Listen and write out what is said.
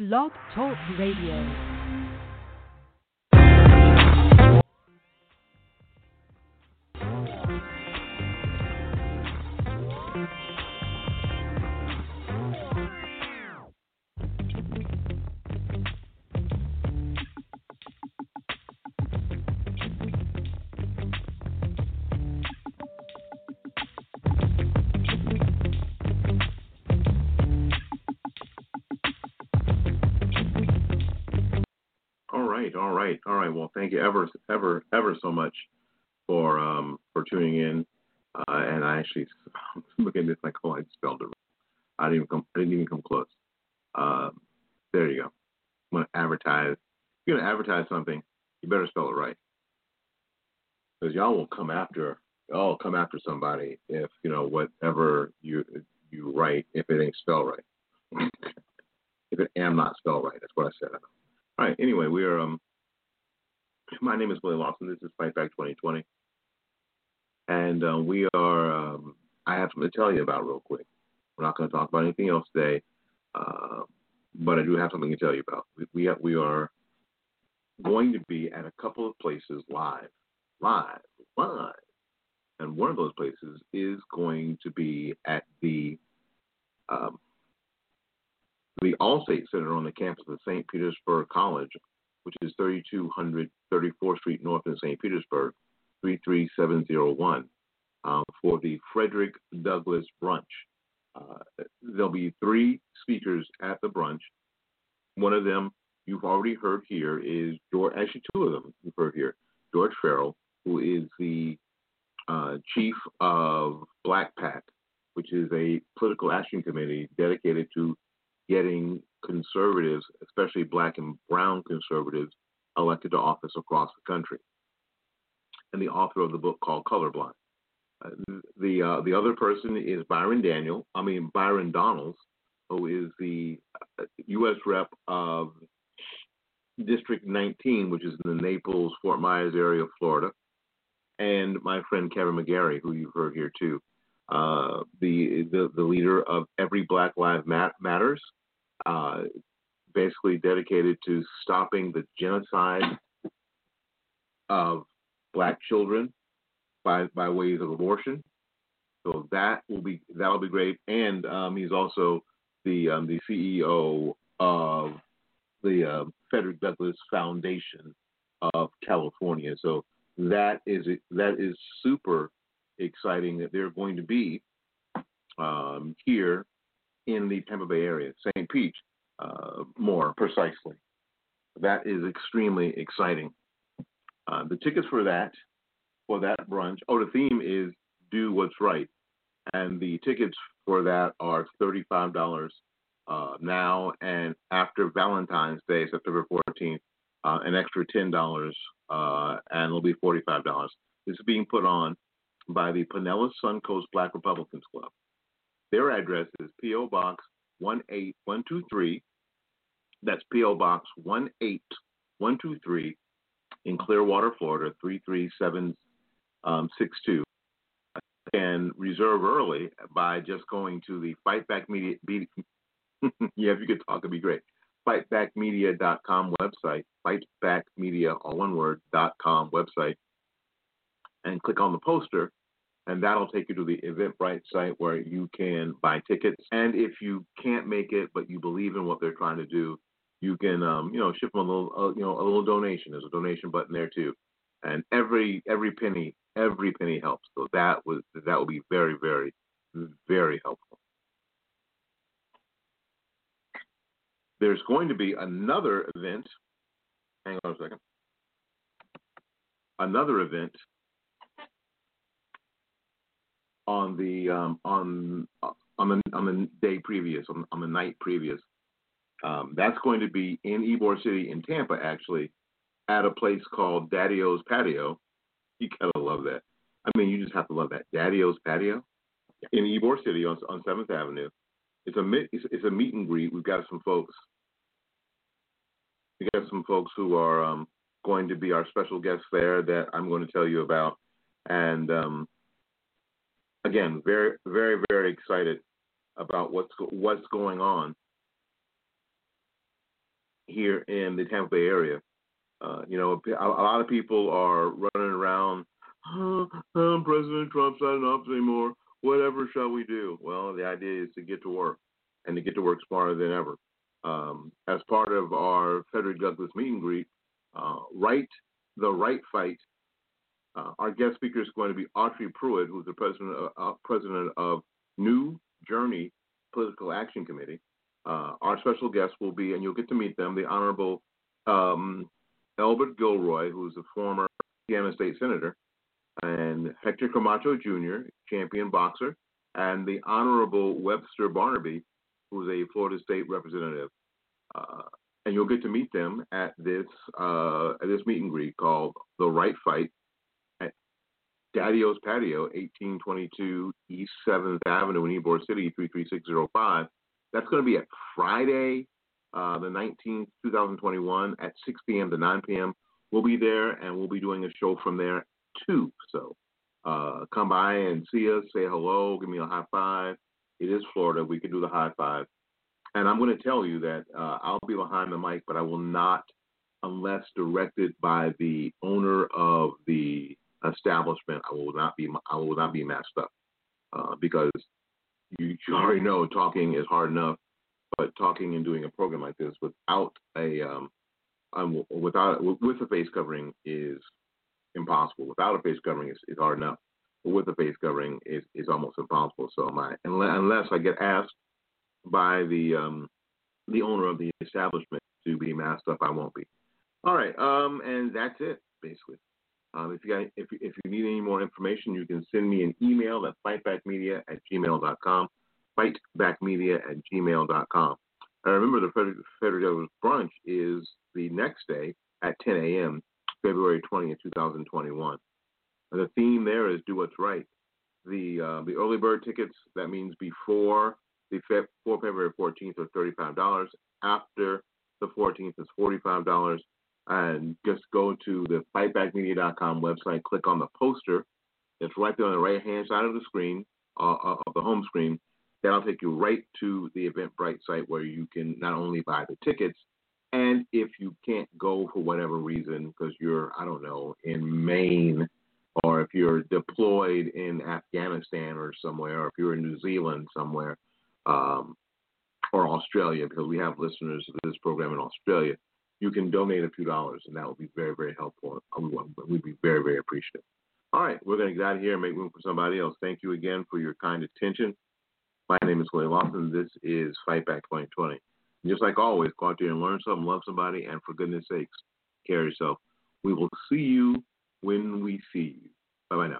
Blog Talk Radio. Right, all right. Well, thank you ever, ever, ever so much for um for tuning in. Uh, and I actually look at this like, oh, I spelled it. Wrong. I didn't even come. I didn't even come close. Uh, there you go. I'm gonna advertise. If you're gonna advertise something, you better spell it right. Because y'all will come after. Y'all come after somebody if you know whatever you you write if it ain't spelled right. if it am not spelled right, that's what I said. All right. Anyway, we are. Um, my name is Billy Lawson. This is Fight Back 2020, and uh, we are. Um, I have something to tell you about real quick. We're not going to talk about anything else today, uh, but I do have something to tell you about. We we, we are going to be at a couple of places live, live, live, and one of those places is going to be at the um, the Allstate Center on the campus of St. Petersburg College, which is 3200 34th Street North in St. Petersburg, 33701, um, for the Frederick Douglass Brunch. Uh, there'll be three speakers at the brunch. One of them you've already heard here is George, actually, two of them you've heard here. George Farrell, who is the uh, chief of Black PAC, which is a political action committee dedicated to getting conservatives, especially black and brown conservatives, elected to office across the country. And the author of the book called Colorblind. Uh, the uh, the other person is Byron Daniel. I mean Byron Donalds, who is the U.S. Uh, rep of District 19, which is in the Naples Fort Myers area of Florida, and my friend Kevin McGary, who you've heard here too. Uh, the, the the leader of Every Black Lives Matters, dedicated to stopping the genocide of black children by by ways of abortion. So that will be that'll be great. And um, he's also the um, the CEO of the uh, Frederick Douglass Foundation of California. So that is that is super exciting that they're going to be um, here in the Tampa Bay area, St. Pete, uh, more precisely. That is extremely exciting. Uh, the tickets for that, for that brunch, oh, the theme is do what's right. And the tickets for that are $35 uh, now and after Valentine's Day, September 14th, uh, an extra $10 uh, and it'll be $45. This is being put on by the Pinellas Suncoast Black Republicans Club. Their address is P.O. Box 18123. That's P.O. Box 18123 in Clearwater, Florida 33762. Um, and reserve early by just going to the Fight Back Media. yeah, if you could talk, it'd be great. FightBackMedia.com website, FightBackMedia, all one word, dot com website, and click on the poster and that'll take you to the Eventbrite site where you can buy tickets. And if you can't make it, but you believe in what they're trying to do, you can, um, you know, ship them a little, uh, you know, a little donation. There's a donation button there too, and every every penny, every penny helps. So that was that will be very, very, very helpful. There's going to be another event. Hang on a second. Another event on the um, on on the on the day previous on, on the night previous Um, that's going to be in Ybor City in Tampa, actually, at a place called Daddy-O's Patio. You gotta love that. I mean, you just have to love that. Daddy-O's Patio in Ybor City on on Seventh Avenue. It's a it's, it's a meet and greet. We've got some folks. We got some folks who are um, going to be our special guests there that I'm going to tell you about, and um, again, very, very, very excited about what's what's going on here in the Tampa Bay area. Uh, you know, a, a, lot of people are running around. Oh, President Trump's not in office anymore. Whatever shall we do? Well, the idea is to get to work and to get to work smarter than ever. Um, as part of our Frederick Douglass meet and greet, uh, right, the right fight. Uh, our guest speaker is going to be Autry Pruitt, who's the president of, uh, president of New Journey Political Action Committee. Uh, our special guest will be, and you'll get to meet them, the Honorable um, Elbert Gilroy, who's a former Indiana State Senator, and Hector Camacho Jr., champion boxer, and the Honorable Webster Barnaby, who's a Florida State representative. Uh, and you'll get to meet them at this uh, at this meet and greet called The Right Fight at Daddy-O's Patio, 1822 East 7th Avenue in Ybor City, 33605. That's going to be at Friday, uh, the 19th, 2021, at 6 p.m. to 9 p.m. We'll be there and we'll be doing a show from there too. So uh, come by and see us, say hello, give me a high five. It is Florida. We can do the high five. And I'm going to tell you that uh, I'll be behind the mic, but I will not, unless directed by the owner of the establishment, I will not be I will not be masked up uh, because you, you already know talking is hard enough, but talking and doing a program like this without a um, um without with a face covering is impossible. Without a face covering is, is hard enough, but with a face covering is is almost impossible. So my unless I get asked by the um, the owner of the establishment to be masked up, I won't be. All right, um, and that's it basically. Um, if you got, if, if you need any more information, you can send me an email at fightbackmedia at gmail.com, fightbackmedia at gmail.com. And remember, the Frederick, Frederick Douglass brunch is the next day at 10 a.m., February 20th, 2021. And the theme there is do what's right. The uh, the early bird tickets that means before the before February 14th are $35. After the 14th is $45 and just go to the fightbackmedia.com website, click on the poster. that's right there on the right hand side of the screen, uh, uh, of the home screen. That'll take you right to the Eventbrite site where you can not only buy the tickets, and if you can't go for whatever reason, because you're, I don't know, in Maine, or if you're deployed in Afghanistan or somewhere, or if you're in New Zealand somewhere, um, or Australia, because we have listeners of this program in Australia, you can donate a few dollars, and that would be very, very helpful. Um, we'd be very, very appreciative. All right, we're going to get out of here and make room for somebody else. Thank you again for your kind attention. My name is Clay Lawson. This is Fight Back 2020. And just like always, go out there and learn something, love somebody, and for goodness sakes, care yourself. We will see you when we see you. Bye bye now.